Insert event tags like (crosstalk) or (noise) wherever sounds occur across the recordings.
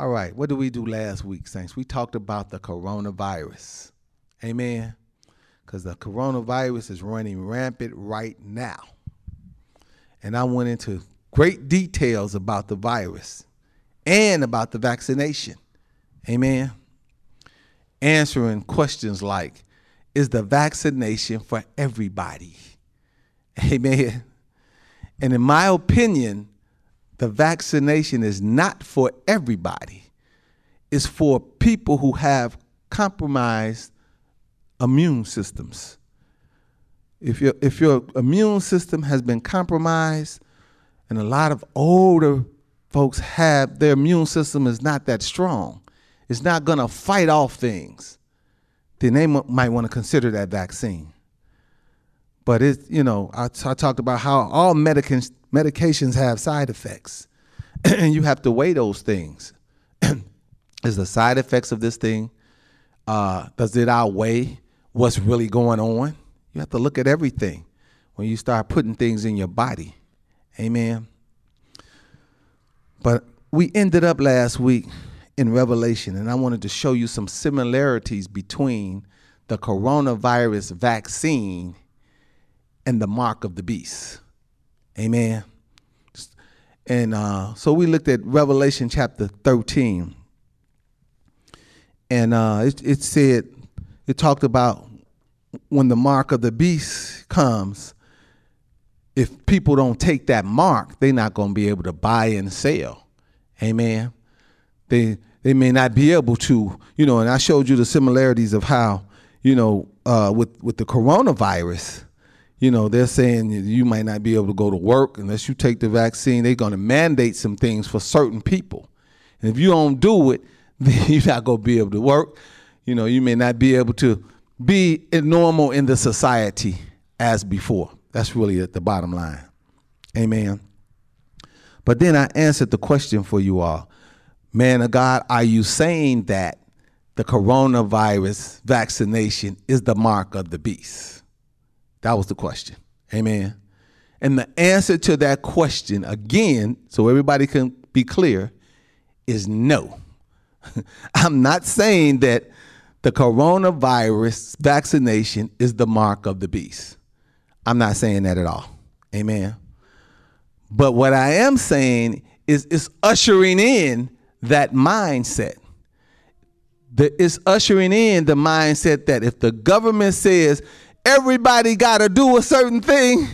All right, what did we do last week, Saints? We talked about the coronavirus. Amen. Because the coronavirus is running rampant right now. And I went into great details about the virus and about the vaccination. Amen. Answering questions like Is the vaccination for everybody? (laughs) Amen. And in my opinion, the vaccination is not for everybody. It's for people who have compromised immune systems. If your if your immune system has been compromised, and a lot of older folks have their immune system is not that strong, it's not gonna fight off things, then they m- might want to consider that vaccine. But it, you know, I, I talked about how all medications medications have side effects, (clears throat) and you have to weigh those things. (clears throat) Is the side effects of this thing uh, does it outweigh what's really going on? You have to look at everything when you start putting things in your body. Amen. But we ended up last week in Revelation, and I wanted to show you some similarities between the coronavirus vaccine and the mark of the beast. Amen. And uh, so we looked at Revelation chapter 13. And uh, it, it said, it talked about when the mark of the beast comes, if people don't take that mark, they're not going to be able to buy and sell. Amen. They they may not be able to, you know, and I showed you the similarities of how, you know, uh, with with the coronavirus, you know, they're saying you might not be able to go to work unless you take the vaccine. They're going to mandate some things for certain people. And if you don't do it, (laughs) then you're not going to be able to work. You know, you may not be able to be normal in the society as before. That's really at the bottom line. Amen. But then I answered the question for you all. Man of God, are you saying that the coronavirus vaccination is the mark of the beast? That was the question. Amen. And the answer to that question, again, so everybody can be clear, is no. (laughs) I'm not saying that the coronavirus vaccination is the mark of the beast. I'm not saying that at all. Amen. But what I am saying is it's ushering in that mindset. The, it's ushering in the mindset that if the government says everybody got to do a certain thing,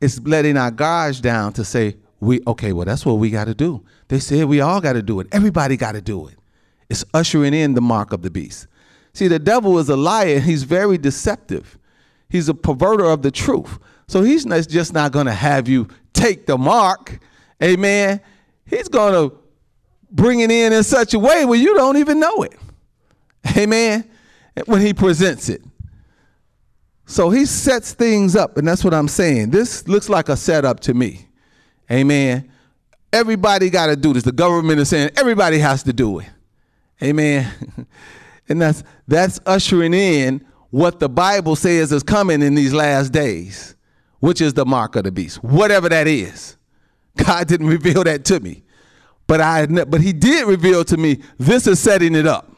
it's letting our guards down to say, we okay, well, that's what we got to do. They said we all got to do it. Everybody got to do it. It's ushering in the mark of the beast. See, the devil is a liar. He's very deceptive. He's a perverter of the truth. So he's not, just not going to have you take the mark. Amen. He's going to bring it in in such a way where you don't even know it. Amen. When he presents it. So he sets things up, and that's what I'm saying. This looks like a setup to me. Amen. Everybody got to do this. The government is saying everybody has to do it. Amen. (laughs) and that's that's ushering in what the Bible says is coming in these last days, which is the mark of the beast, whatever that is. God didn't (laughs) reveal that to me, but I but He did reveal to me this is setting it up.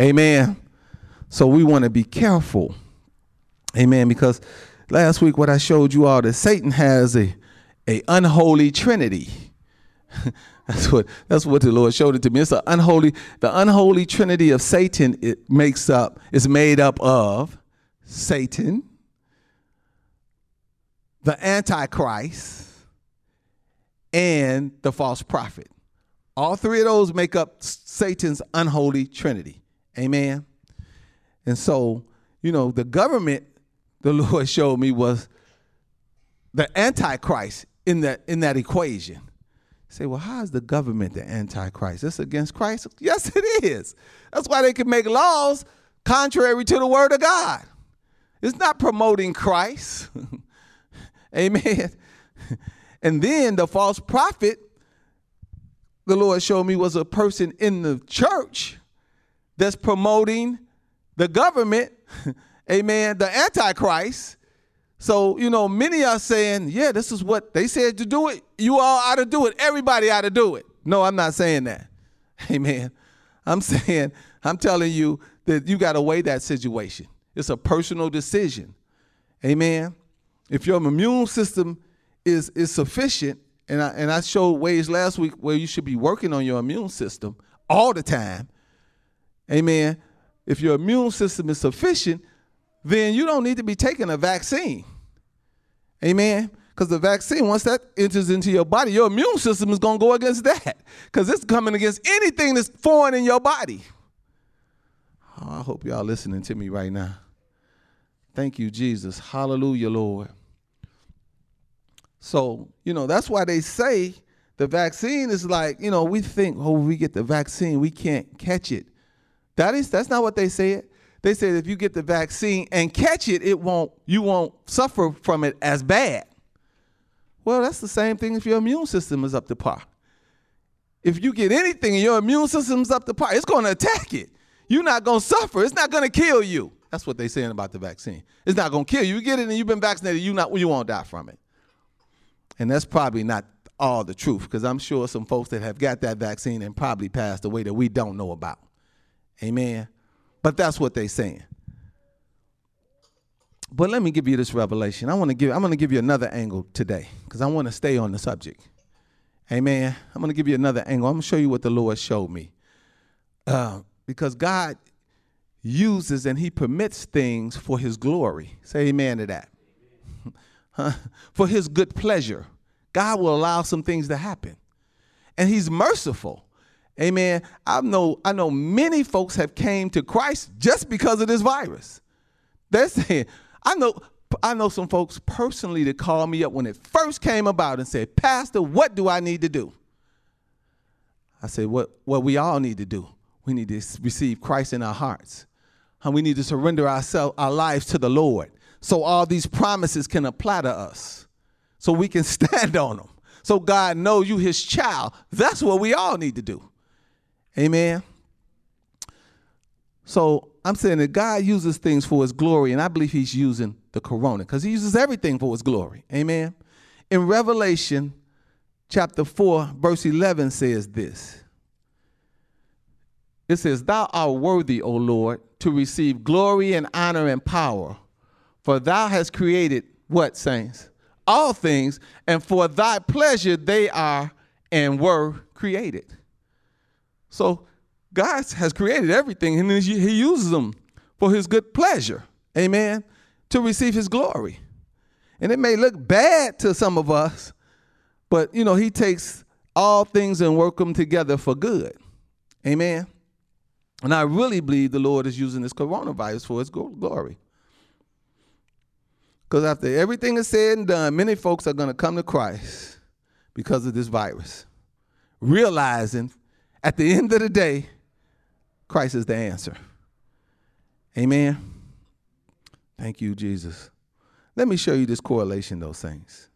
Amen. So we want to be careful. Amen. Because last week what I showed you all that Satan has a a unholy trinity. (laughs) That's what that's what the Lord showed it to me. It's an unholy, the unholy trinity of Satan it makes up, is made up of Satan, the Antichrist, and the false prophet. All three of those make up Satan's unholy trinity. Amen. And so, you know, the government, the Lord showed me was the Antichrist in that in that equation say, well, how is the government the Antichrist? It's against Christ? Yes, (laughs) it is. That's why they can make laws contrary to the word of God. It's not promoting Christ. (laughs) Amen. (laughs) And then the false prophet, the Lord showed me, was a person in the church that's promoting the government, amen, the Antichrist, so, you know, many are saying, yeah, this is what they said to do it. You all ought to do it. Everybody ought to do it. No, I'm not saying that. (laughs) Amen. I'm saying, I'm telling you that you got to weigh that situation. It's a personal decision. Amen. If your immune system is is sufficient, and I and I showed ways last week where you should be working on your immune system all the time. Amen. If your immune system is sufficient, then you don't need to be taking a vaccine. Amen. Because the vaccine, once that enters into your body, your immune system is going to go against that. Because it's coming against anything that's foreign in your body. Oh, I hope y'all listening to me right now. Thank you, Jesus. Hallelujah, Lord. So, you know, that's why they say the vaccine is like, you know, we think, oh, we get the vaccine, we can't catch it. That is that's not what they said. They said if you get the vaccine and catch it, it won't you won't suffer from it as bad. Well, that's the same thing if your immune system is up to par. If you get anything and your immune system's up to par, it's going to attack it. You're not going to suffer. It's not going to kill you. That's what they're saying about the vaccine. It's not going to kill you. You get it and you've been vaccinated, you not you won't die from it. And that's probably not all the truth because I'm sure some folks that have got that vaccine and probably passed away that we don't know about. Amen. But that's what they're saying. But let me give you this revelation. I want to give I'm going to give you another angle today because I want to stay on the subject. Amen. I'm going to give you another angle. I'm going to show you what the Lord showed me. Uh, because God uses and he permits things for his glory. Say amen to that. (laughs) for his good pleasure. God will allow some things to happen. And he's merciful. Amen. I know I know many folks have came to Christ just because of this virus. They're saying, I know I know some folks personally that called me up when it first came about and said, Pastor, what do I need to do? I said, what, what we all need to do. We need to receive Christ in our hearts. And we need to surrender ourselves, our lives to the Lord. So all these promises can apply to us. So we can (laughs) stand on them. So God knows you his child. That's what we all need to do. Amen. So I'm saying that God uses things for his glory, and I believe he's using the corona because he uses everything for his glory. Amen. In Revelation chapter 4, verse 11 says this. It says, Thou art worthy, O Lord, to receive glory and honor and power, for thou hast created what, saints? All things, and for thy pleasure they are and were created. So God has created everything and he uses them for his good pleasure. Amen. To receive his glory. And it may look bad to some of us, but you know, he takes all things and work them together for good. Amen. And I really believe the Lord is using this coronavirus for his glory. Because after everything is said and done, many folks are going to come to Christ because of this virus, realizing at the end of the day, Christ is the answer. Amen. Thank you, Jesus. Let me show you this correlation, those things.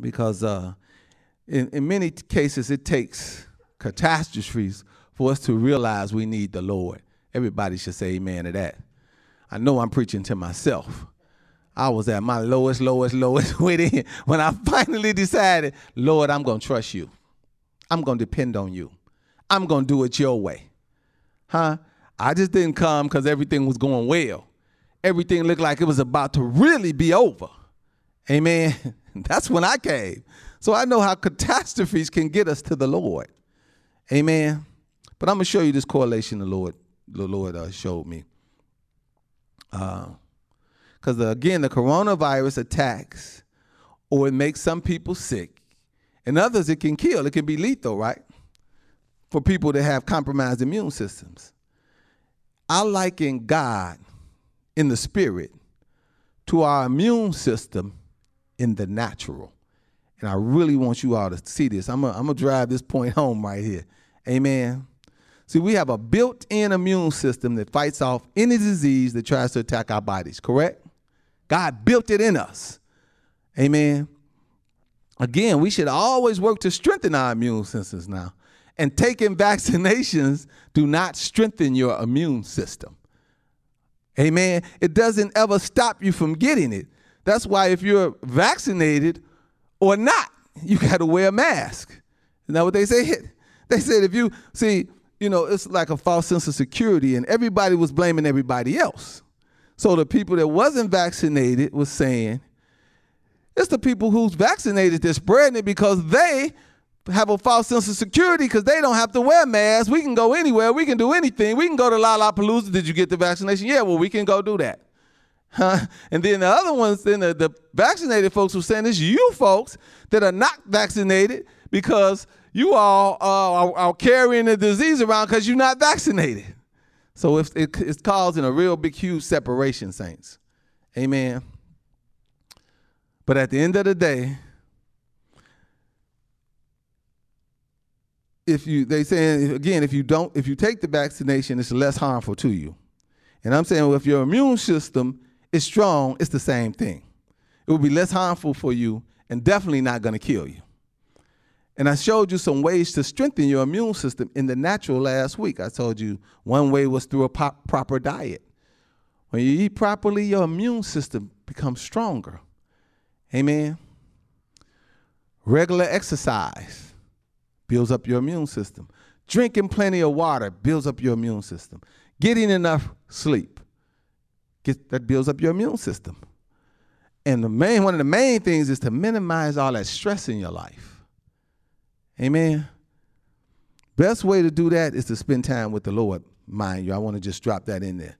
Because uh, in, in many cases, it takes catastrophes for us to realize we need the Lord. Everybody should say amen to that. I know I'm preaching to myself. I was at my lowest, lowest, (laughs) lowest when I finally decided, Lord, I'm going to trust you. I'm going to depend on you. I'm going to do it your way. Huh? I just didn't come because everything was going well. Everything looked like it was about to really be over. Amen. (laughs) That's when I came. So I know how catastrophes can get us to the Lord. Amen. But I'm gonna show you this correlation the Lord the Lord uh, showed me. Because uh, again, the coronavirus attacks or it makes some people sick and others, it can kill. It can be lethal, right? For people that have compromised immune systems. I liken God in the spirit to our immune system in the natural. And I really want you all to see this. I'm going to drive this point (laughs) home right here. Amen. See, we have a built in immune system that fights off any disease that tries to attack our bodies, correct? God built it in us. Amen. Again, we should always work to strengthen our immune systems now. And taking (laughs) vaccinations do not strengthen your immune system. Amen. It doesn't ever stop you from getting it. That's why if you're vaccinated or not, you (laughs) got to wear a mask. Isn't that what they say? (laughs) They said if you see, you know, it's like a false sense of security, and everybody was blaming everybody else. So the people that wasn't vaccinated was saying, it's the people who's vaccinated that's spreading it because they have a false sense of security because they don't have to wear masks. We can go anywhere. We can do anything. We can go to Lollapalooza. Did you get the vaccination? Yeah, well, we can go do that. Huh? And then the other ones, then the, the vaccinated folks were saying it's you folks that are not vaccinated because you all uh, are, are, carrying the disease around because you're not vaccinated. So it's, it, it's causing a real big, huge separation, saints. Amen. But at the end of the day, if you they saying again, if you don't, if you take the vaccination, it's less harmful to you. And I'm saying well, if your immune system is strong, it's the same thing. It will be less harmful for you and definitely not going to kill you. And I showed you some ways to strengthen your immune system in the natural last week. I told you one way was through a proper diet. When you eat properly, your immune system becomes stronger. Amen. Regular exercise builds up your immune system. Drinking plenty of water builds up your immune system. Getting enough sleep get, that builds up your immune system. And the main one of the main things is to minimize all that stress in your life. Amen. Best way to do that is to spend time with the Lord, mind you. I want to just drop that in there.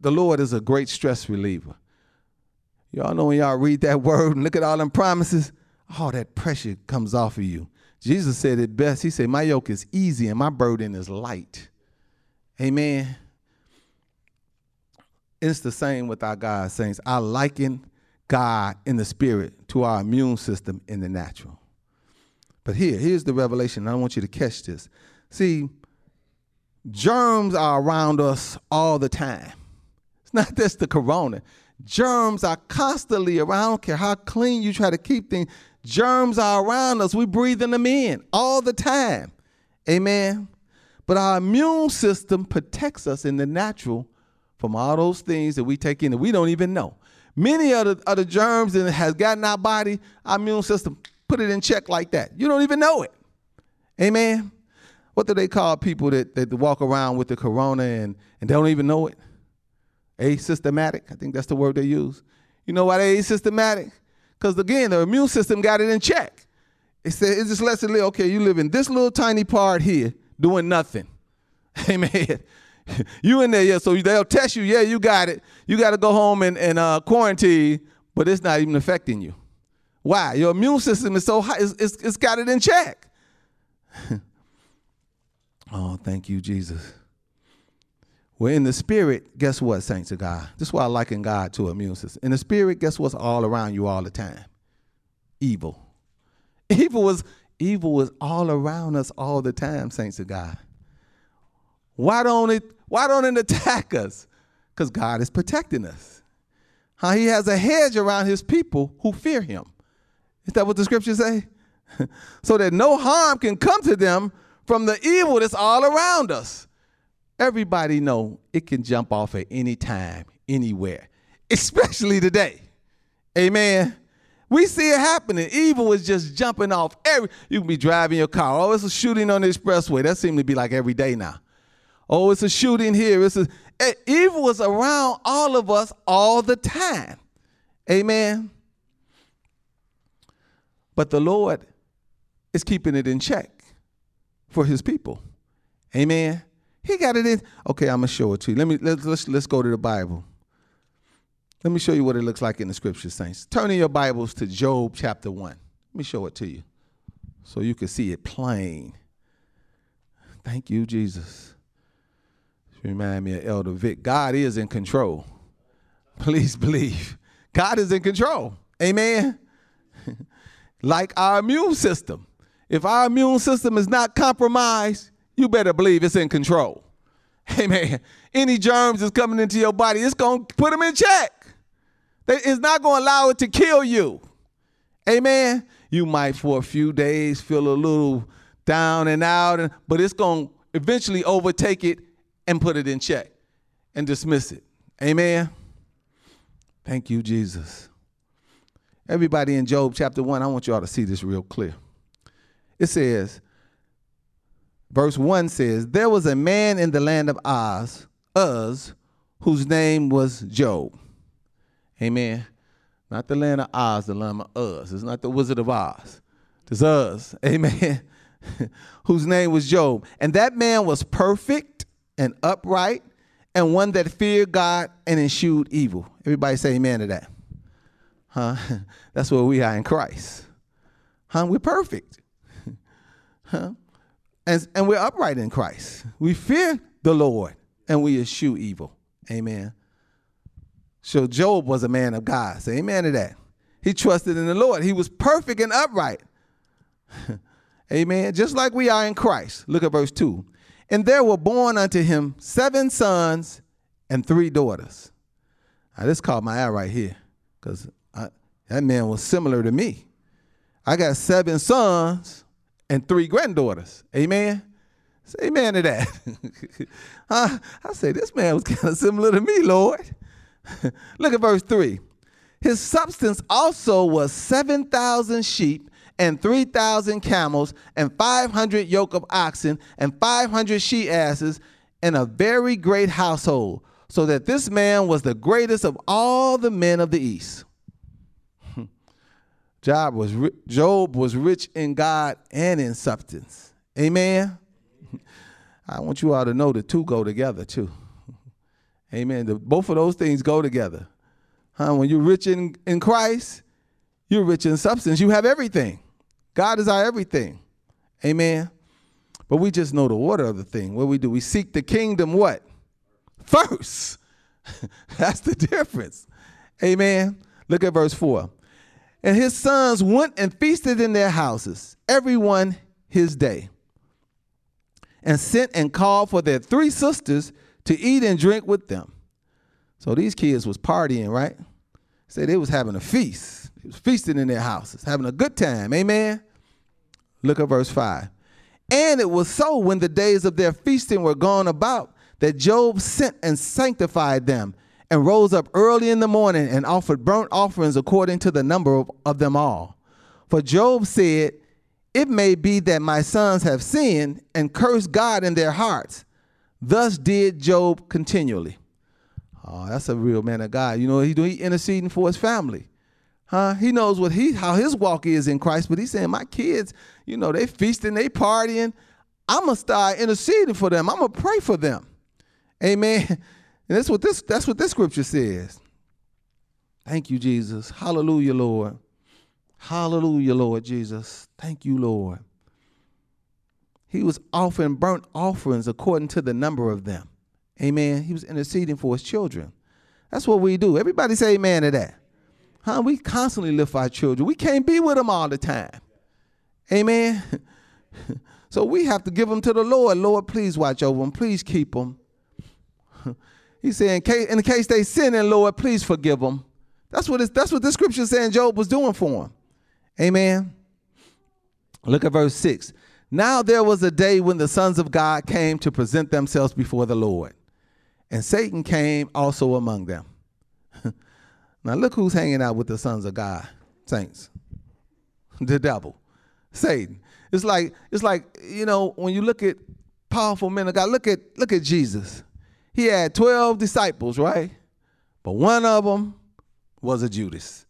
The Lord is a great stress reliever. Y'all know when y'all read that word and look at all them promises, all that pressure comes off of you. Jesus said it best. He said, My yoke is easy and my burden is light. Amen. It's the same with our God saints. I liken God in the spirit to our immune system in the natural. But here, here's the revelation. I want you to catch this. See, germs are around us all the time. It's not just the corona. Germs are constantly around. I don't care how clean you try to keep things. Germs are around us. We're breathing them in all the time. Amen. But our immune system protects us in the natural from all those things that we take in that we don't even know. Many of the, of the germs that has gotten our body, our immune system, put it in check like that. You don't even know it. Amen. What do they call people that, that walk around with the corona and, and don't even know it? Asystematic. I think that's the word they use. You know why they asystematic? Because again, the immune system got it in check. It said it just lets it live. Okay, you live in this little tiny part here, doing nothing. (laughs) Amen. (laughs) you in there, yeah. So they'll test you, yeah, you got it. You got to go home and, and uh, quarantine, but it's not even affecting you. Why? Your immune system is so high, it's, it's, it's got it in check. (laughs) oh, thank you, Jesus. Well, in the spirit, guess what, saints of God? This is why I liken God to a immune system. In the spirit, guess what's all around you all the time? Evil. (laughs) Evil was evil was all around us all the time, saints of God. Why don't it why don't it attack us? Because God is protecting us. How he has a hedge around his people who fear him. Is that what the scriptures say? (laughs) so that no harm can come to them from the evil that's all around us everybody know it can jump off at any time, anywhere, especially today. Amen. We see it happening. Evil is just jumping off every. You can be driving your car. Oh, it's a shooting on the expressway. That seems to be like every day now. Oh, it's a shooting here. It's a, eh, evil is around all of us all the time. Amen. But the Lord is keeping it in check for His people. Amen. He got it in. Okay, I'm gonna show it to you. Let me let's let's, let's go to the Bible. Let me show you what it looks like in the scriptures, saints. Turn in your Bibles to Job chapter one. Let me show it to you, so you can see it plain. Thank you, Jesus. Remind me of Elder Vic. God is in control. Please believe. God is in control. Amen. (laughs) like our immune system. If our immune system is not compromised, you better believe it's in control. (laughs) Amen. Any germs that's coming into your body, it's to put them in check. It's not to allow it to kill you. Amen. You might for a few days feel a little down and out, but it's to eventually overtake it and put it in check and dismiss it. Amen. Thank you, Jesus. Everybody in Job chapter 1, I want you all to see this real clear. It says, verse 1 says, There was a man in the land of Oz, Uz, whose name was Job. Amen. Not the land of Oz, the land of Uz. It's not the Wizard of Oz. It's Uz. (laughs) Amen. (laughs) whose name was Job. And that man was perfect and upright and one that feared God and eschewed evil. Everybody say amen to that. Huh? (laughs) That's where we are in Christ. Huh? We're perfect. huh? And, and we're upright in Christ. We fear the Lord and we eschew evil. Amen. So Job was a man of God. Say amen to that. He trusted in the Lord. He was perfect and upright. (laughs) amen. Just like we are in Christ. Look at verse 2. And there were born unto him seven sons and three daughters. Now, this caught my eye right here because that man was similar to me. I got seven sons and three granddaughters. Amen. Say amen to that. (laughs) I, I say, this man was kind of similar to me, Lord. (laughs) Look at verse 3. His substance also was 7,000 sheep and 3,000 camels and 500 yoke of oxen and 500 she asses and a very great household, so that this man was the greatest of all the men of the east. Job was Job was rich in God and in substance. Amen. I want you all to know the two go together too. Amen. The, both of those things go together. Huh? When you're rich in, in Christ, you're rich in substance. You have everything. God is our everything. Amen. But we just know the order of the thing. What we do, we seek the kingdom what? First. (laughs) That's the difference. Amen. Look at verse 4. And his sons went and feasted in their houses, everyone his day, and sent and called for their three sisters to eat and drink with them. So these kids was partying, right? Say they was having a feast. They was feasting in their houses, having a good time. Amen. Look at verse 5. And it was so when the days of their feasting were gone about that Job sent and sanctified them and rose up early in the morning and offered burnt offerings according to the number of, of them all. For Job said, It may be that my sons have sinned and cursed God in their hearts. Thus did Job continually. Oh, that's a real man of God. You know, he, he interceding for his family. Huh? He knows what he how his walk is in Christ, but he's saying, My kids, you know, they feasting, they partying. I'm gonna start interceding for them. I'm gonna pray for them. Amen. (laughs) And that's what this that's what this scripture says. Thank you, Jesus. Hallelujah, Lord. Hallelujah, Lord Jesus. Thank you, Lord. He was offering burnt offerings according to the number of them. Amen. He was interceding for his children. That's what we do. Everybody say amen to that. Huh? We constantly lift our children. We can't be with them all the time. Amen. (laughs) so we have to give them to the Lord. Lord, please watch over them. Please keep them. (laughs) He said, in, the case they sin, and Lord, please forgive them. That's what, that's what the scripture saying Job was doing for him. Amen. Look at verse 6. Now there was a day when the sons of God came to present themselves before the Lord, and Satan came also among them. (laughs) now look who's hanging out with the sons of God, saints. (laughs) The devil, Satan. It's like it's like you know when you look at powerful men of God. Look at look at Jesus he had 12 disciples, right? But one of them was a Judas.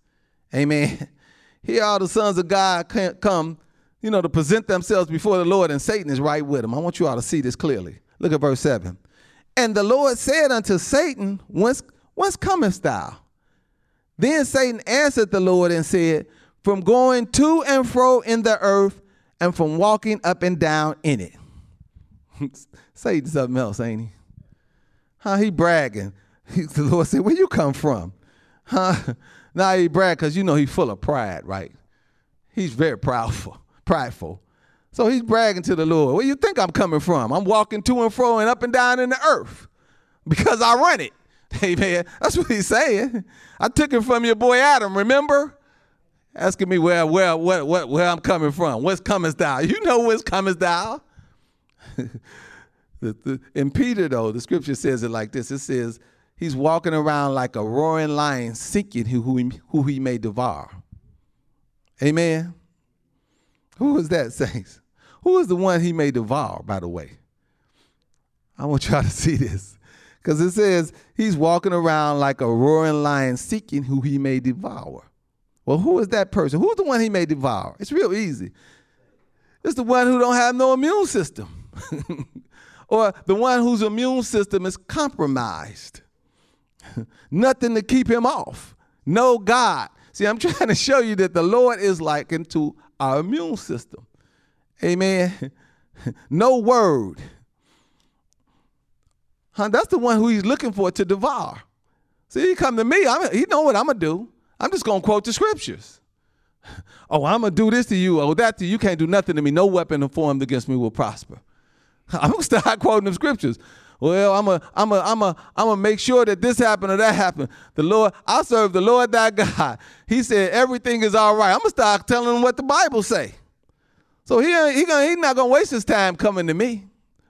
Amen. (laughs) Here all the sons of God can't come, you know, to present themselves before the Lord, and Satan is right with them. I want you all to see this clearly. Look at verse 7. And the Lord said unto Satan, Whence, whence comest thou? Then Satan answered the Lord and said, From going to and fro in the earth and from walking up and down in it. (laughs) Satan's something else, ain't he? Huh? He bragging. (laughs) He, the Lord said, Where you come from? Huh? (laughs) Now he brag because you know he's full of pride, right? He's very proudful, (laughs) prideful. So he's bragging to the Lord. Where you think I'm coming from? I'm walking to and fro and up and down in the earth because I run it. Amen. That's what he's saying. I took it from your boy Adam, remember? Asking me where where where where, where I'm coming from. What's comest thou? You know what's comest thou. The, the, in Peter, though, the scripture says it like this it says, He's walking around like a roaring lion, seeking who, who, he, who he may devour. Amen. Who is that, (laughs) saints? Who is the one he may devour, by the way? I want y'all (laughs) to see this. Because it says he's walking around like a roaring lion seeking who he may devour. Well, who is that person? Who's the one he may devour? It's real easy. It's the one who don't have no immune system. (laughs) or the one whose immune system is compromised. (laughs) Nothing to keep him off. No God. See, I'm (laughs) trying to show you that the Lord is likened to our immune system. Amen. (laughs) no word. Huh, that's the one who he's looking for to devour. See, he come to me, I'm, he know what I'm to do. I'm just to quote the scriptures. Oh, I'm to do this to you. Oh, that to you. You can't do nothing to me. No weapon formed against me will prosper. (laughs) I'm to start quoting the scriptures. Well, I'm a, I'm a, I'm a, I'm gonna make sure that this happened or that happened. The Lord, I serve the Lord that (laughs) God. He said everything is all right. I'm gonna start telling him what the Bible say. So he, he gonna, he's not gonna waste his time coming to me,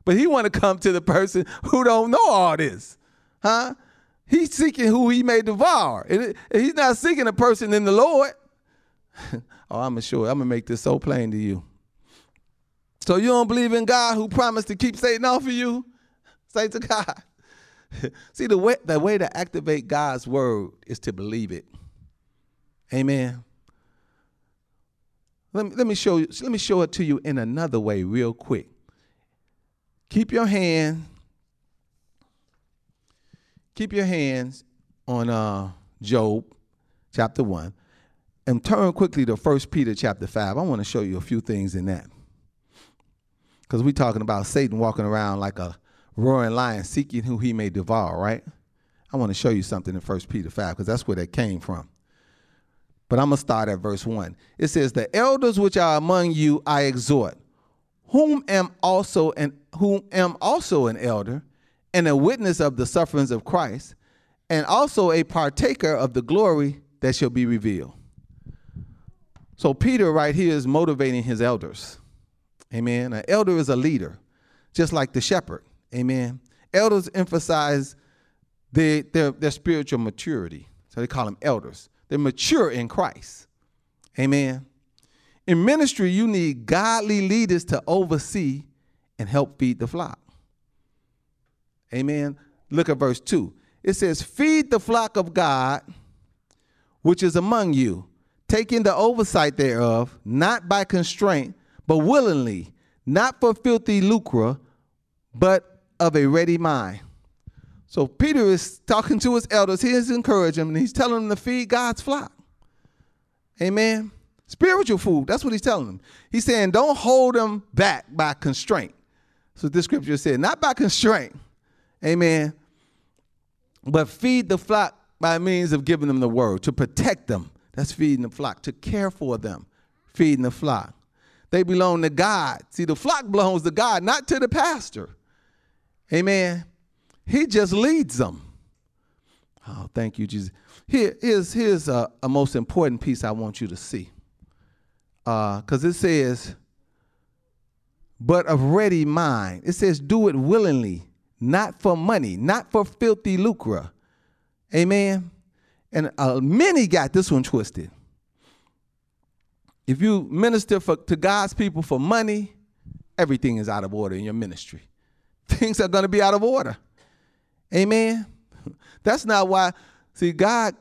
but he want to come to the person who don't know all this, huh? He's seeking who he may devour. And he's not seeking a person in the Lord. (laughs) oh, I'm sure. I'm gonna make this so plain to you. So you don't believe in God who promised to keep Satan off of you? Say to God. (laughs) See, the way, the way to activate God's word is to believe it. Amen. Let me, let me show you, let me show it to you in another way real quick. Keep your hand, keep your hands on uh, Job chapter 1 and turn quickly to 1 Peter chapter 5. I want to show you a few things in that. Because we're talking about Satan walking around like a roaring lion seeking who he may devour, right? I want to show you something in 1 Peter 5 because that's where that came from. But I'm going to start at verse 1. It says, The elders which are among you I exhort, whom am also an, whom am also an elder and a witness of the sufferings of Christ, and also a partaker of the glory that shall be revealed. So Peter right here is motivating his elders. Amen. An elder is a leader, just like the shepherd. Amen. Elders emphasize their, their, their spiritual maturity. So they call them elders. They're mature in Christ. Amen. In ministry, you need godly leaders to oversee and help feed the flock. Amen. Look at verse 2. It says, Feed the flock of God, which is among you, taking the oversight thereof, not by constraint, but willingly, not for filthy lucre, but of a ready mind. So Peter is talking to his elders. He is encouraging them, and he's telling them to feed God's flock. Amen. Spiritual food. That's what he's telling them. He's saying, don't hold them back by constraint. So this scripture said, not by constraint. Amen. But feed the flock by means of giving them the word, to protect them. That's feeding the flock, to care for them, feeding the flock. They belong to God. See, the flock belongs to God, not to the pastor. Amen. He just leads them. Oh, thank you, Jesus. Here, here's here's a, a most important piece I want you to see. Because uh, it says, but of ready mind. It says, do it willingly, not for money, not for filthy lucre. Amen. And uh, many got this one twisted. If you minister for, to God's people for money, everything is out of order in your ministry (laughs) things are going to be out of order. Amen. (laughs) That's not why. See, God,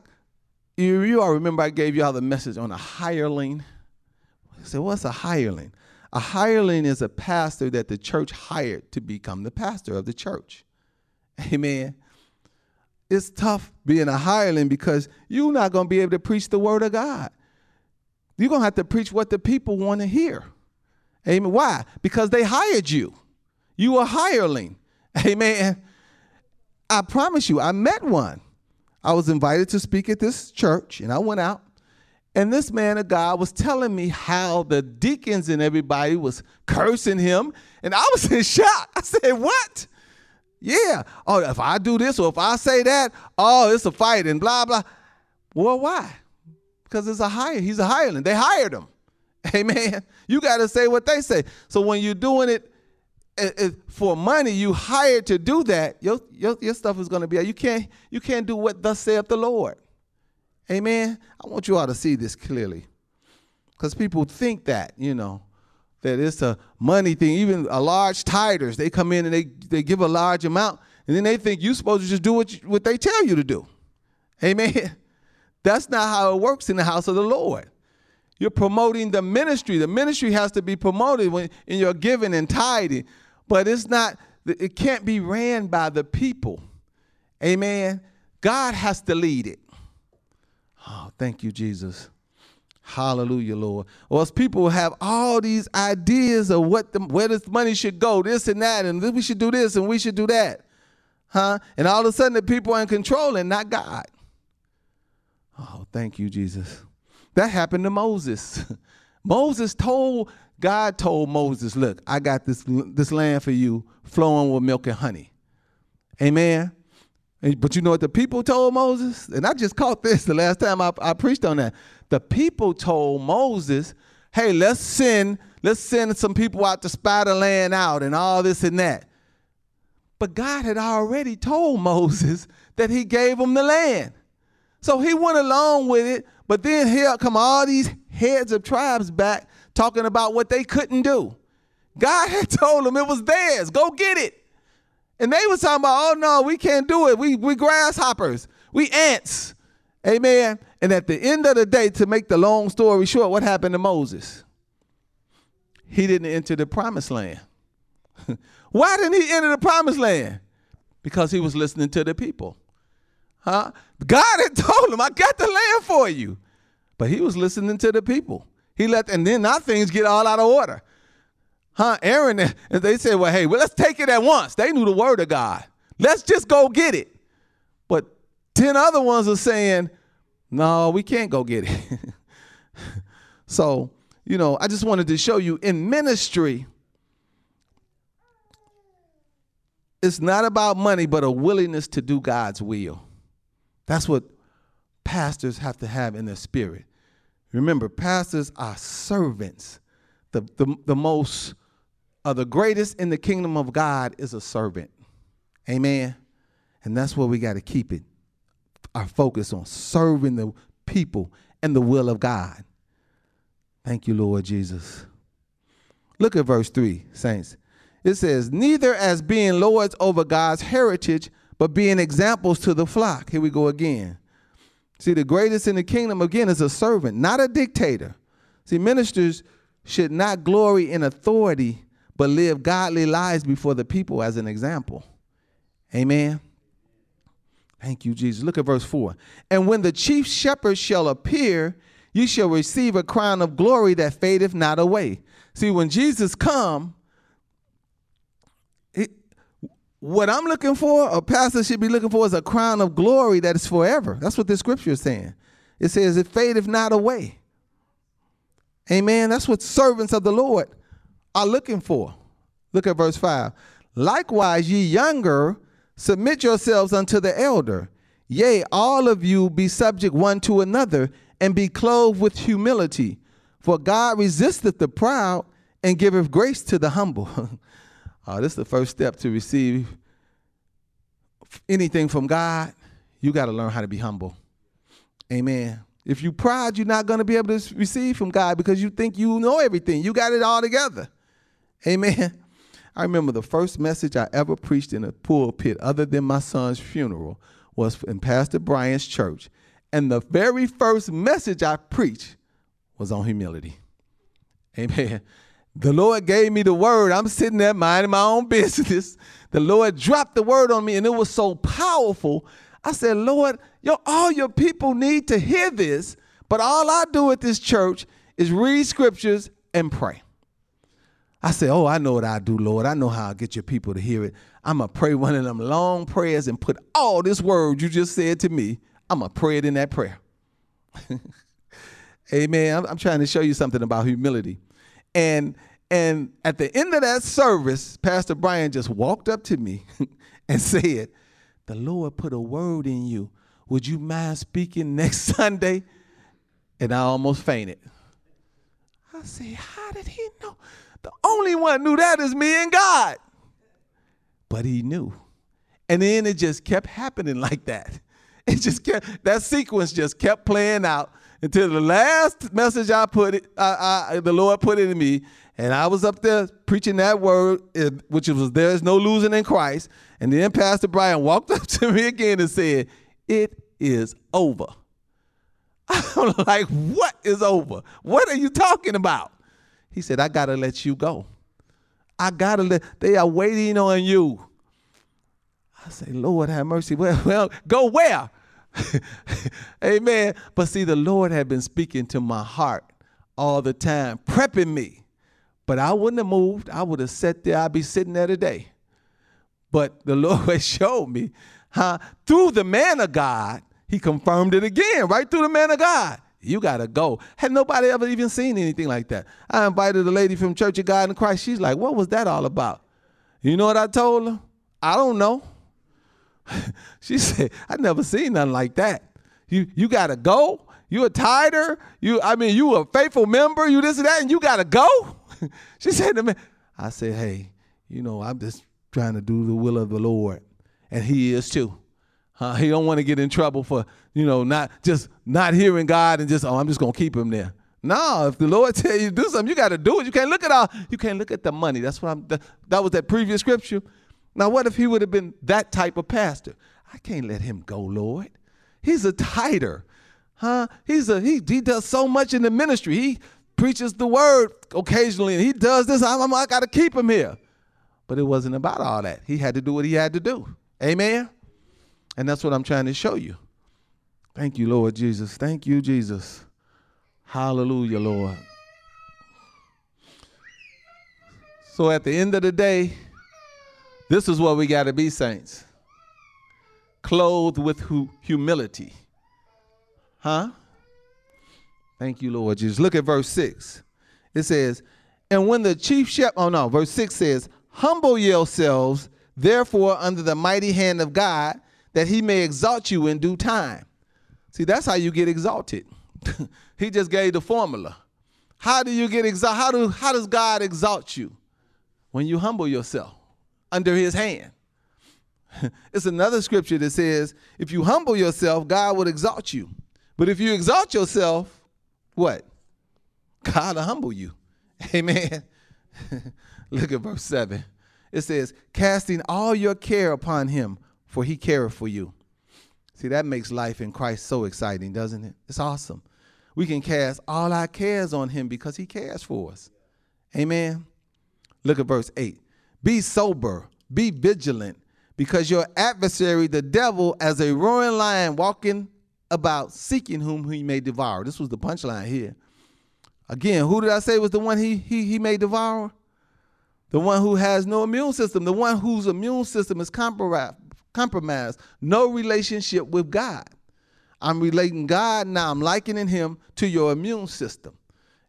you, you all remember I gave you all the message on a hireling. I said, what's a hireling? A hireling is a pastor that the church hired to become the pastor of the church. Amen. It's tough being a hireling because you're not going to be able to preach the word of God. You're going to have to preach what the people want to hear. Amen. Why? Because they hired you. You a hireling. (laughs) Amen. I promise you, I met one. I was invited to speak at this church, and I went out. And this man of God was telling me how the deacons and everybody was cursing him. And I was (laughs) in shock. I said, What? Yeah. Oh, if I do this or if I say that, oh, it's a fight and blah, blah. Well, why? Because it's a hire. He's a hireling. They hired him. (laughs) Amen. You got to say what they say. So when you're doing it eh, eh, for money you hired to do that, your, your, your stuff is going to be you can't you can't do what thus saith the Lord. Amen. I want you all to see this clearly, because people think that you know, that it's a money thing. Even a large tithers, they come in and they, they give a large amount, and then they think you're supposed to just do what, you, what they tell you to do. Amen. (laughs) That's not how it works in the house of the Lord. You're promoting the ministry. The ministry has to be promoted when in your giving and tithing, but it's not. It can't be ran by the people. Amen. God has to lead it. Oh, thank you, Jesus. Hallelujah, Lord. Or else people have all these ideas of what the, where this money should go, this and that, and we should do this and we should do that. Huh? And all of a sudden the people are in control and not God. Oh, thank you, Jesus. That happened to Moses. (laughs) Moses told, God told Moses, look, I got this, this land for you flowing with milk and honey. Amen. But you know what the people told Moses? And I just caught this the last time I, I preached on that. The people told Moses, hey, let's send, let's send some people out to spy the land out and all this and that. But God had already told Moses that he gave him the land. So he went along with it, but then here come all these heads of tribes back talking about what they couldn't do. God (laughs) had told them it was theirs. Go get it. And they was talking about, oh no, we can't do it. We we grasshoppers. We ants. Amen. And at the end of the day, to make the long story short, what happened to Moses? He didn't enter the promised land. (laughs) Why didn't he enter the promised land? Because he was listening to the people. Huh? God had told him, I got the land for you. But he was listening to the people. He let, and then now things get all out of order. Huh? Aaron, and (laughs) they said, well, hey, well, let's take it at once. They knew the word of God. Let's just go get it. But 10 other ones are saying, no, we can't go get it. (laughs) so, you know, I just wanted to show you in ministry, it's not about money, but a willingness to do God's will. That's what pastors have to have in their spirit. Remember, pastors are servants. The, the, the most uh, the greatest in the kingdom of God is a servant. Amen. And that's where we got to keep it. Our focus on serving the people and the will of God. Thank you, Lord Jesus. Look at verse 3, saints. It says, Neither as being lords over God's heritage, but being examples to the flock. Here we go again. See, the greatest in the kingdom, again, is a servant, not a dictator. See, ministers should not glory in authority, but live godly lives before the people as an example. Amen. Thank you, Jesus. Look at verse 4. And when the chief shepherd shall appear, you shall receive a crown of glory that fadeth not away. See, when Jesus come, it, what I'm looking for, a pastor should be looking for, is a crown of glory that is forever. That's what the scripture is saying. It says, it fadeth not away. Amen. That's what servants of the Lord are looking for. Look at verse 5. Likewise, ye younger, submit yourselves unto the elder. Yea, all of you be subject one to another, and be clothed with humility. For God resisteth the proud and giveth grace to the humble. (laughs) uh, this is the first step to receive anything from God. You got to learn how to be humble. Amen. If you pride, you're not going to be able to receive from God because you think you know everything. You got it all together. Amen. (laughs) I remember the first message I ever preached in a pulpit, other than my son's funeral, was in Pastor Brian's church. And the very first message I preached was on humility. Amen. The Lord gave me the word. I'm sitting there minding my own (laughs) business. The Lord dropped the word on me, and it was so powerful. I said, Lord, yo, all your people need to hear this, but all I do at this church is read scriptures and pray. I said, Oh, I know what I do, Lord. I know how I get your people to hear it. I'm going to pray one of them long prayers and put all this word you just said to me, I'm going to pray it in that prayer. (laughs) Amen. I'm, I'm trying to show you something about humility. And and at the end of that service, Pastor Brian just walked up to me (laughs) and said, The Lord put a word in you. Would you mind speaking next (laughs) Sunday? And I almost fainted. I said, How did he know? The only one knew that is me and God. But he knew. And then it just kept happening (laughs) like that. It just kept, that sequence just kept playing out. Until the last message I put it, I, I, the Lord put it in me, and I was up there preaching that word, which was there is no losing in Christ. And then Pastor Brian walked (laughs) up to me again and said, "It is over." (laughs) I'm like, "What is over? What are you talking about?" He said, "I gotta let you go. I gotta let. They are waiting on you." I say, "Lord, have mercy. (laughs) Well, well, go where?" (laughs) Amen. But see, the Lord had been speaking to my heart all the time, prepping me. But I wouldn't have moved. I would have sat there. I'd be sitting there today. But the (laughs) Lord had showed me, huh? Through the man of God, he confirmed it again, right through the man of God. You gotta go. Had nobody ever even seen anything like that. I invited a lady from Church of God in Christ. She's like, what was that all about? You know what I told her? I don't know. (laughs) she said, I never seen nothing like that. You you gotta go. You a tither. You I mean you a faithful member. You this and that, and you gotta go. (laughs) she said to me, I said, hey, you know, I'm just trying to do the will of the Lord, and He is too. Uh, he don't want to get in trouble for you know not just not hearing God and just oh I'm just gonna keep him there. No, if the Lord (laughs) tell you do something, you got to do it. You can't look at all. You can't look at the money. That's what I'm. That, that was that previous scripture. Now, what if he would have been that type of pastor? I can't let him go, Lord. He's a tither, huh? He's a he. He does so much in the ministry. He preaches the word occasionally, and he does this. I'm, I'm I got to keep him here. But it wasn't about all that. He had to do what he had to do. Amen. And that's what I'm trying to show you. Thank you, Lord Jesus. Thank you, Jesus. Hallelujah, Lord. So at the end of the day, this is what we got to be, saints. Clothed with hu- humility. Huh? Thank you, Lord Jesus. Look at verse 6. It says, And when the chief shepherd, oh no, verse 6 says, Humble yourselves, therefore, under the mighty hand of God, that he may exalt you in due time. See, that's how you get exalted. (laughs) he just gave the formula. How do you get exalted? How, do, how does God exalt you? When you humble yourself under his hand. (laughs) it's another scripture that says, if you humble yourself, God will exalt you. But if you exalt yourself, what? God will humble you. (laughs) Amen. (laughs) Look at verse 7. It says, casting all your care upon him, for he careth for you. See, that makes life in Christ so exciting, doesn't it? It's awesome. We can cast all our cares on him because he cares for us. Amen. Look at verse 8. Be sober, be vigilant, because your adversary, the devil, as a roaring lion, walking about seeking whom he may devour. This was the punchline here. Again, who did I say was the one he, he, he may devour? The one who has no immune system, the one whose immune system is compromised, compromised no relationship with God. I'm relating God now, I'm likening him to your immune system.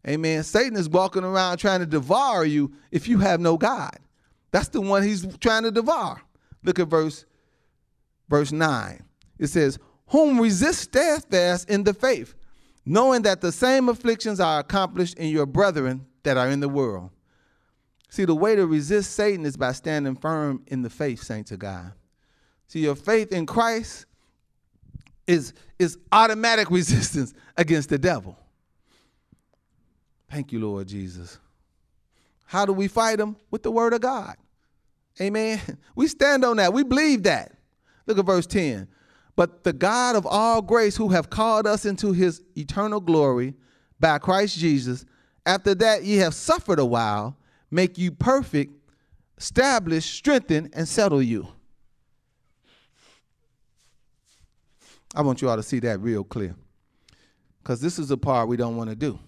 Amen. Satan is walking around trying to devour you if you have no God. That's the one he's trying to devour. Look at verse verse 9. It says, "Whom resist steadfast in the faith, knowing that the same afflictions are accomplished in your brethren that are in the world." See, the way to resist Satan is by standing firm in the faith, saints of God. See, your faith in Christ is, is automatic (laughs) resistance against the devil. Thank you, Lord Jesus. How do we fight him? With the word of God. Amen. (laughs) We stand on that. We believe that. Look at verse 10. But the God of all grace, who have called us into his eternal glory by Christ Jesus, after that ye have suffered a while, make you perfect, establish, strengthen, and settle you. I want you all to see that real clear. Because this is the part we don't want to do.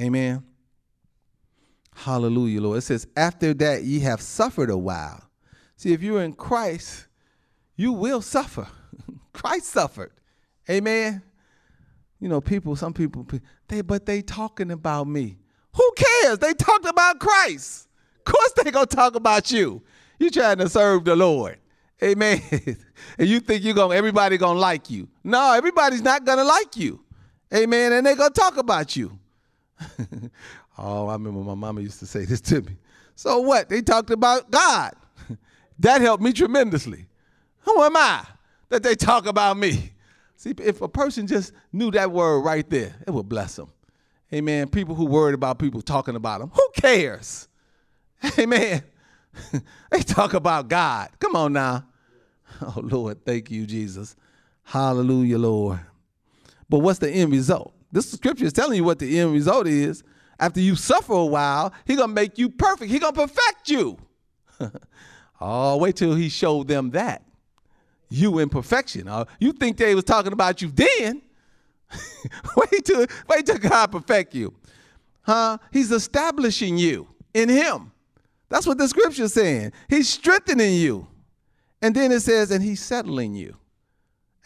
Amen. Hallelujah, Lord. It says, after that ye have suffered a while. See, if you're in Christ, you will suffer. (laughs) Christ suffered. Amen. You know, people, some people, they but they talking about me. Who cares? They talked about Christ. Of course they gonna talk about you. You trying to serve the Lord. Amen. (laughs) and you think you're gonna everybody gonna like you. No, everybody's not gonna like you. Amen. And they gonna talk about you. (laughs) Oh, I remember my mama used to say this to me. So what? They talked about God. (laughs) that helped me tremendously. Who am I that they talk about me? See, if a person just knew that word right there, it would bless them. Amen. People who worried about people talking about them, who cares? (laughs) Amen. (laughs) they talk about God. Come on now. Oh, Lord, thank you, Jesus. Hallelujah, Lord. But what's the end result? This scripture is telling you what the end result is. After you suffer a while, He's gonna make you perfect. He's gonna perfect you. (laughs) oh, wait till he showed them that. You in perfection. Uh, you think they was talking about you then. (laughs) wait till wait till God perfect you. Huh? He's establishing you in him. That's what the scripture's saying. He's strengthening you. And then it says, and he's settling you.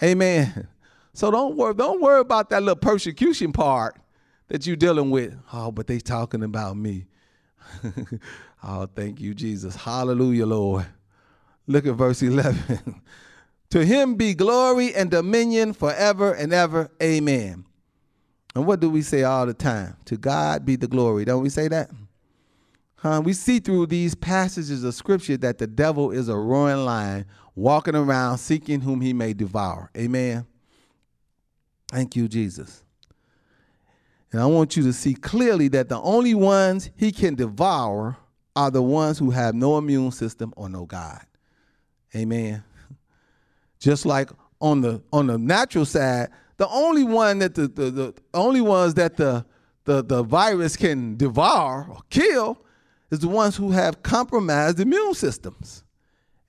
Amen. (laughs) So don't worry, don't worry about that little persecution part that you're dealing with. Oh, but they talking about me. (laughs) oh, thank you, Jesus. Hallelujah, Lord. Look at verse 11. (laughs) to him be glory and dominion forever and ever. Amen. And what do we say all the time? To God be the glory. Don't we say that? Huh? We see through these passages of scripture that the devil is a roaring lion walking around seeking whom he may devour. Amen. Thank you, Jesus. And I want you to see clearly that the only ones he can devour are the ones who have no immune system or no God. Amen. (laughs) Just like on the on the natural side, the only one that the, the, the only ones that the, the the virus can devour or kill is the ones who have compromised immune systems.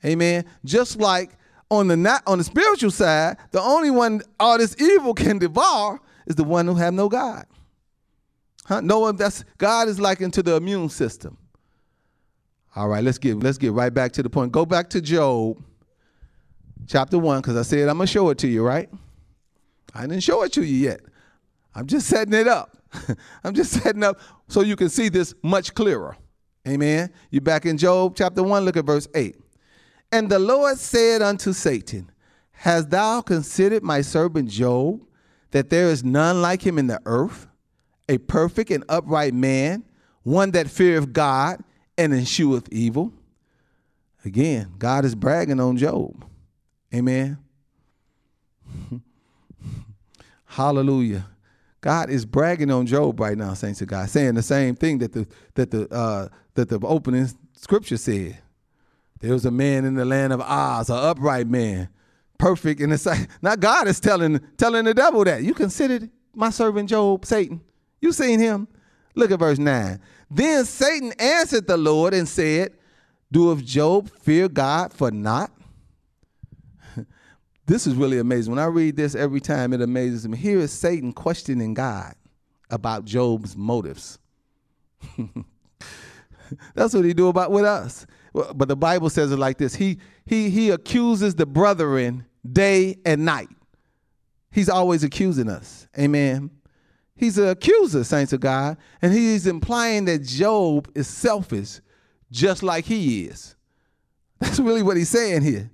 Amen. Just like on the not on the spiritual side, the only one all this evil can devour is the one who have no God. Huh? No one that's God is likened to the immune system. All right, let's get let's get right back to the point. Go back to Job chapter 1 cuz I said I'm going to show it to you, right? I didn't show it to you yet. I'm just setting it up. (laughs) I'm just setting up so you can see this much clearer. Amen. You back in Job chapter 1, look at verse 8. And the Lord said unto Satan, Hast thou considered my servant Job, that there is none like him in the earth, a perfect and upright man, one that feareth God and escheweth evil. Again, God is bragging on Job. Amen. (laughs) Hallelujah. God is bragging on Job right now, saints of God, saying the same thing that the that the uh, that the opening scripture said. There was a man in the land of Uz, an upright man, perfect in the sight. Now God is telling telling the devil that you considered my servant Job, Satan. You seen him? Look at verse 9. Then Satan answered the Lord and said, Do of Job fear God for naught? this is really amazing. When I read this every time, it amazes me. Here is Satan questioning God about Job's motives. (laughs) That's what he do about with us. But the Bible says it like this. He he he accuses the brethren day and night. He's always accusing us. Amen. He's an accuser, saints of God, and he's implying that Job is selfish, just like he is. That's really what he's saying here.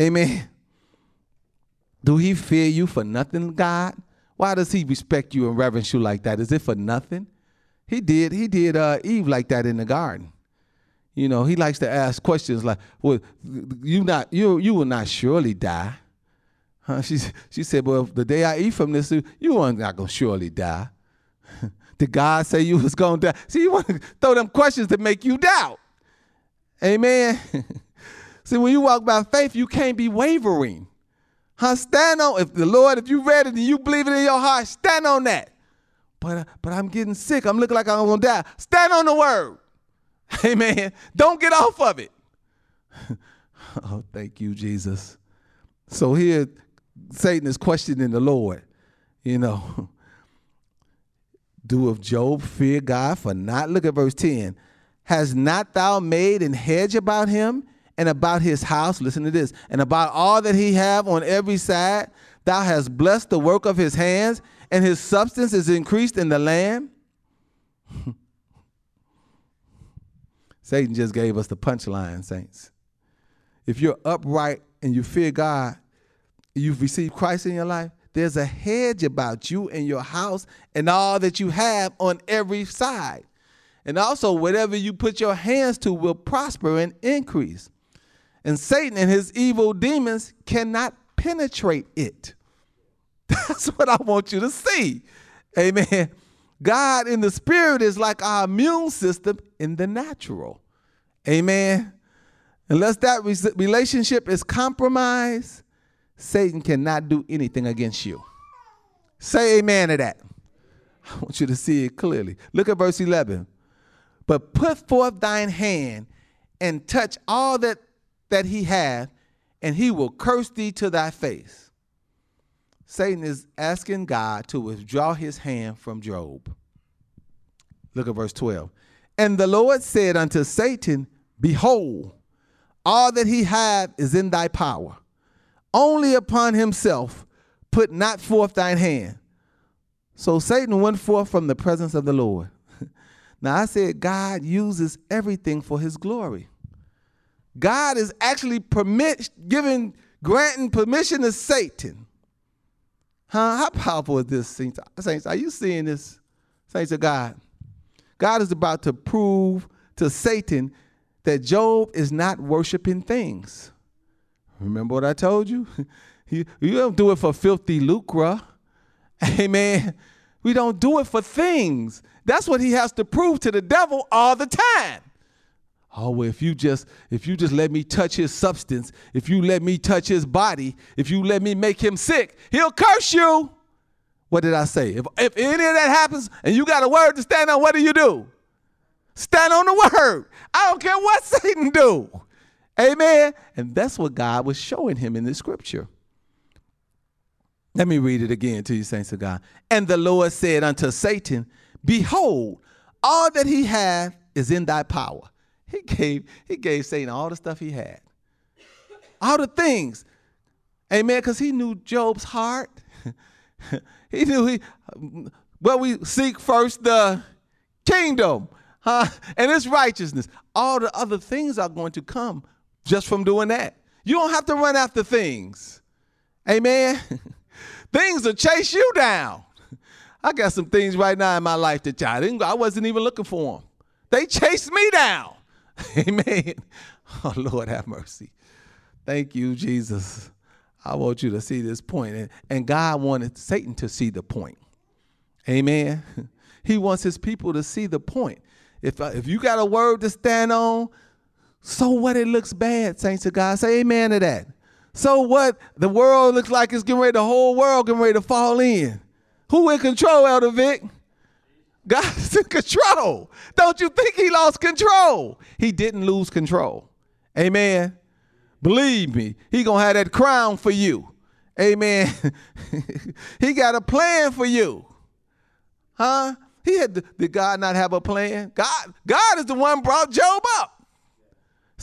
Amen. Do he fear you for nothing, God? Why does he respect you and reverence you like that? Is it for nothing? He did. He did uh, Eve like that in the garden. You know, he likes to ask questions like, "Well, you not you you will not surely die." Huh? She, she said, Well, the day I eat from this, you are not going to surely die. (laughs) Did God say you was going to die? See, you want to throw them questions to make you doubt. Amen. (laughs) See, when you walk by faith, you can't be wavering. Huh? Stand on, if the Lord, if you read it and you believe it in your heart, stand on that. But, uh, but I'm getting sick. I'm looking like I'm going to die. Stand on the word. (laughs) Amen. Don't get off of it. oh, thank you, Jesus. So here, Satan is questioning the Lord, you know. (laughs) Do of Job fear God for not? Look at verse 10. Has not thou made an hedge about him and about his house? Listen to this. And about all that he have on every side, thou hast blessed the work of his hands, and his substance is increased in the land. (laughs) Satan just gave us the punchline, saints. If you're upright and you fear God, you've received Christ in your life, there's a hedge about you and your house and all that you have on every side. And also, whatever you put your hands to will prosper and increase. And Satan and his evil demons cannot penetrate it. (laughs) That's what I want you to see. Amen. God in the spirit is like our immune system in the natural. Amen. Unless that relationship is compromised, Satan cannot do anything against you. Say amen to that. (laughs) I want you to see it clearly. Look at verse 11. But put forth thine hand and touch all that, that he hath, and he will curse thee to thy face. Satan is asking God to withdraw his hand from Job. Look at verse 12. And the Lord said unto Satan, Behold, all that he hath is in thy power. Only upon himself put not forth thine hand. So Satan went forth from the presence of the Lord. (laughs) now I said God uses everything for his glory. God is actually permit giving granting permission to Satan. Huh? How powerful is this, saints? Are you seeing this? Saints of God. God is about to prove to Satan that Job is not worshiping things. Remember what I told (laughs) you? you, don't do it for filthy lucre. (laughs) Amen. We don't do it for things. That's what he has to prove to the devil all the time. Oh, well, if you just if you just let me touch his substance, if you let me touch his body, if you let me make him sick, he'll curse you. What did I say? If, if any of that happens and you got a word to stand on, what do you do? Stand on the word. I don't care what (laughs) Satan do. Amen. And that's what God was showing him in the scripture. Let me read it again to you, saints of God. And the Lord said unto Satan, Behold, all that he hath is in thy power. (laughs) He gave, he gave Satan all the stuff he had. All the things. Amen. Because he knew Job's heart. (laughs) He knew he, well, we seek first the kingdom, huh? And its righteousness. All the other things are going to come just from doing that. You don't have to run after things. Amen. (laughs) things will chase you down. I got some things right now in my life that I didn't, I wasn't even looking for them. They chased me down. (laughs) Amen. (laughs) Oh, Lord, have mercy. Thank you, Jesus. I want you to see this point. And, and God wanted Satan to see the point. Amen. He wants his people to see the point. If, uh, if you got a word to stand on, so what it looks bad, saints of God. Say amen to that. So what the world looks like it's getting ready, the whole world getting ready to fall in. Who in control, Elder Vic? God's in control. Don't you think he lost control? He didn't lose control. Amen. Believe me, he gonna have that crown for you. Amen. (laughs) he got a plan for you. Huh? He had did God not have a plan? God, God is the one brought Job up.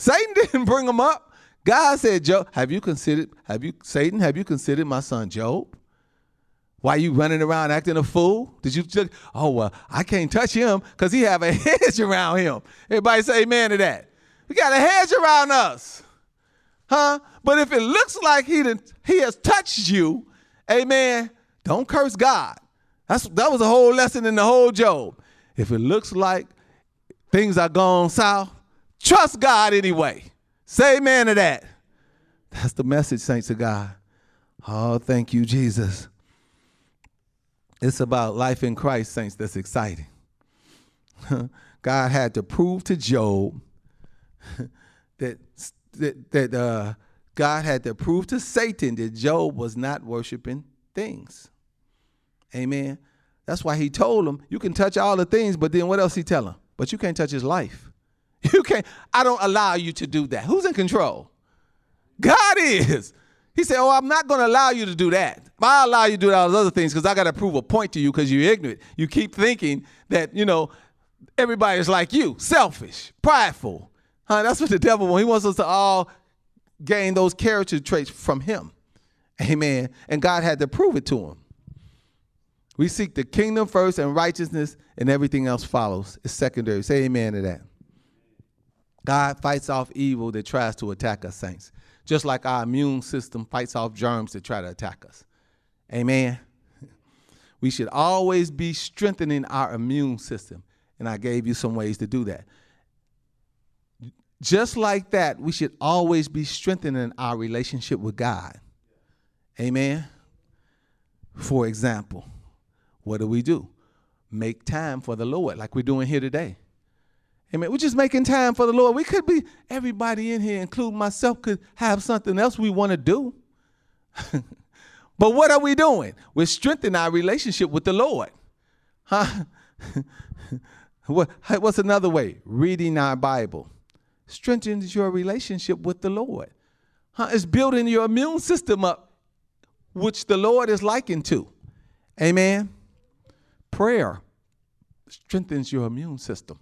Satan (laughs) didn't bring him up. God said, Job, have you considered, have you, Satan, have you considered my son Job? Why you running around acting a fool? Did you just, oh, well, I can't touch him because he have a (laughs) hedge around him. Everybody say amen to that. We got a hedge around us huh? But if it looks like he didn't, he has touched you, amen, don't curse God. That's that was a whole lesson in the whole Job. If it looks like things are going south, trust God anyway. Say amen to that. That's the message, saints of God. Oh, thank you, Jesus. It's about life in Christ, saints, that's exciting. (laughs) God had to prove to Job (laughs) that that, that uh, God had to prove to Satan that Job was not worshiping things. Amen. That's why he told him, you can touch all the things, but then what else he tell him? But you can't touch his life. (laughs) You can't, I don't allow you to do that. Who's in control? God is. He said, Oh, I'm not going to allow you to do that. I allow you to do all those other things because I got to prove a point to you because you're ignorant. You keep thinking that, you know, everybody's like you, selfish, prideful, Huh? That's what the devil wants. He wants us to all gain those character traits from him. Amen. And God had to prove it to him. We seek the kingdom first and righteousness, and everything else follows. It's secondary. Say amen to that. God fights off evil that tries to attack us, saints. Just like our immune system fights off germs that try to attack us. Amen. (laughs) We should always be strengthening our immune system. And I gave you some ways to do that. Just like that, we should always be strengthening our relationship with God. Amen. For example, what do we do? Make time for the Lord, like we're doing here today. Amen. We're just making time for the Lord. We could be, everybody in here, including myself, could have something else we want to do. (laughs) but what are we doing? We're strengthening our relationship with the Lord. Huh? (laughs) what, what's another way? Reading our Bible. Strengthens your relationship with the Lord. Huh? It's building your immune system up, which the Lord is likened to. Amen. Prayer strengthens your immune system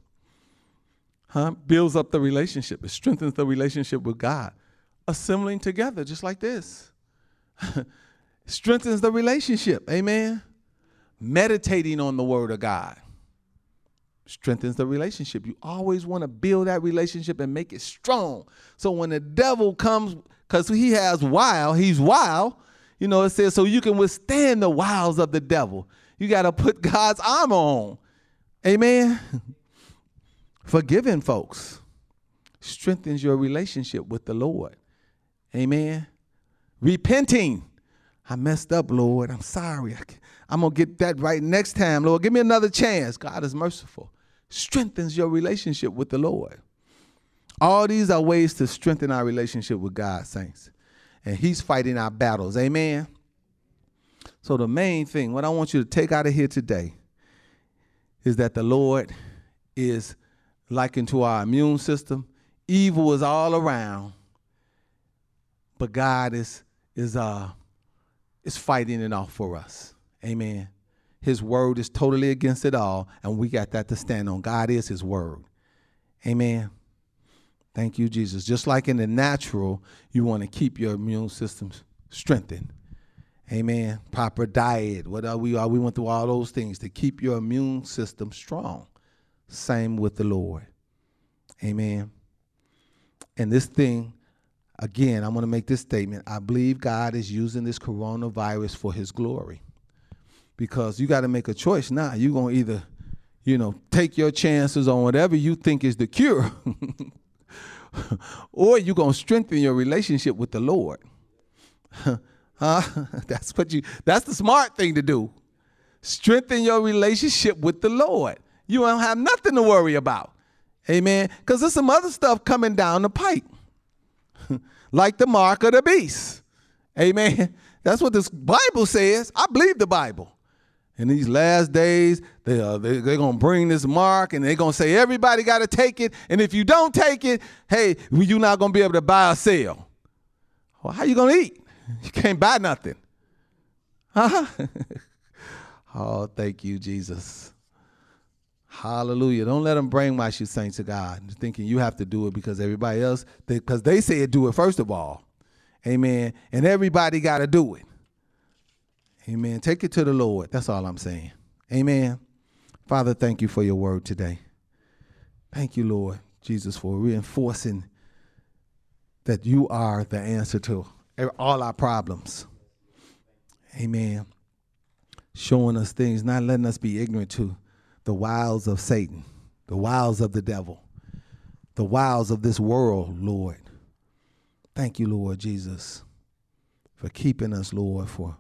huh? builds up the relationship. It strengthens the relationship with God. Assembling together, just like this, (laughs) strengthens the relationship. Amen. Meditating on the Word of God strengthens the relationship. You always want to build that relationship and make it strong. So when the devil comes, because he has wild, he's wild. You know, it says so you can withstand the wiles of the devil. You got to put God's armor on. Amen. (laughs) Forgiving folks strengthens your relationship with the Lord. Amen. Repenting. I messed up, Lord. I'm sorry. I'm going to get that right next time, Lord. Give me another chance. God is merciful. Strengthens your relationship with the Lord. All these are ways to strengthen our relationship with God, saints. And He's fighting our battles. Amen. So, the main thing, what I want you to take out of here today is that the Lord is likened to our immune system. Evil is all around, but God is is uh is fighting it off for us. Amen. His word is totally against it all, and we got that to stand on. God is his word. Amen. Thank you, Jesus. Just like in the natural, you want to keep your immune system strengthened. Amen. Proper diet. What are we are? We went through all those things to keep your immune system strong. Same with the Lord. Amen. And this thing, again, I'm going to make this statement. I believe God is using this coronavirus for his glory. Because you got to make a choice now. You're going to either, you know, take your chances on whatever you think is the cure, (laughs) or you're going to strengthen your relationship with the Lord. (laughs) huh? (laughs) That's what you that's the smart thing to do. Strengthen your relationship with the Lord. You don't have nothing to worry about. Amen. Because there's some other stuff coming down the pipe, (laughs) like the mark of the beast. Amen. (laughs) That's what this Bible says. I believe the Bible. In these last days, they are, they, they're going to bring this mark and they're going to say everybody got to take it. And if you don't take it, hey, you're not going to be able to buy or sell. Well, how you going to eat? (laughs) You can't buy nothing. Huh? oh, thank you, Jesus. Hallelujah. Don't let them brainwash you, saints of God, thinking you have to do it because everybody else, because they, they said do it first of all. Amen. And everybody got to do it. Amen. Take it to the Lord. That's all I'm saying. Amen. Father, thank you for your word today. Thank you, Lord Jesus, for reinforcing that you are the answer to all our problems. Amen. Showing us things, not letting us be ignorant to the wiles of Satan, the wiles of the devil, the wiles of this world, Lord. Thank you, Lord Jesus, for keeping us, Lord, for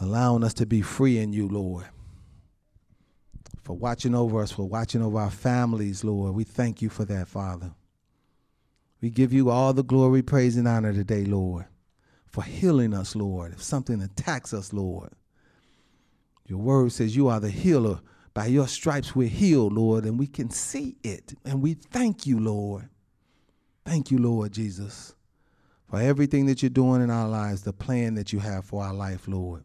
allowing us to be free in you, Lord. For watching over us, for watching over our families, Lord. We thank you for that, Father. We give you all the glory, praise, and honor today, Lord, for healing us, Lord. If something attacks us, Lord, your word says you are the healer by your stripes we're healed, Lord, and we can see it. And we thank you, Lord. Thank you, Lord Jesus, for everything that you're doing in our lives, the plan that you have for our life, Lord.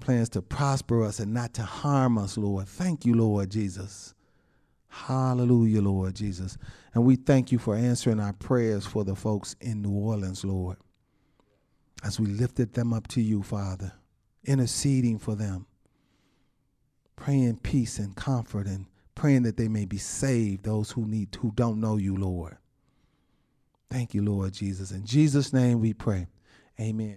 Plans to prosper us and not to harm us, Lord. Thank you, Lord Jesus. Hallelujah, Lord Jesus. And we thank you for answering our prayers for the folks in New Orleans, Lord. As we lifted them up to you, Father, interceding for them praying peace and comfort and praying that they may be saved, those who need who don't know you, Lord. Thank you, Lord Jesus. In Jesus' name we pray. Amen.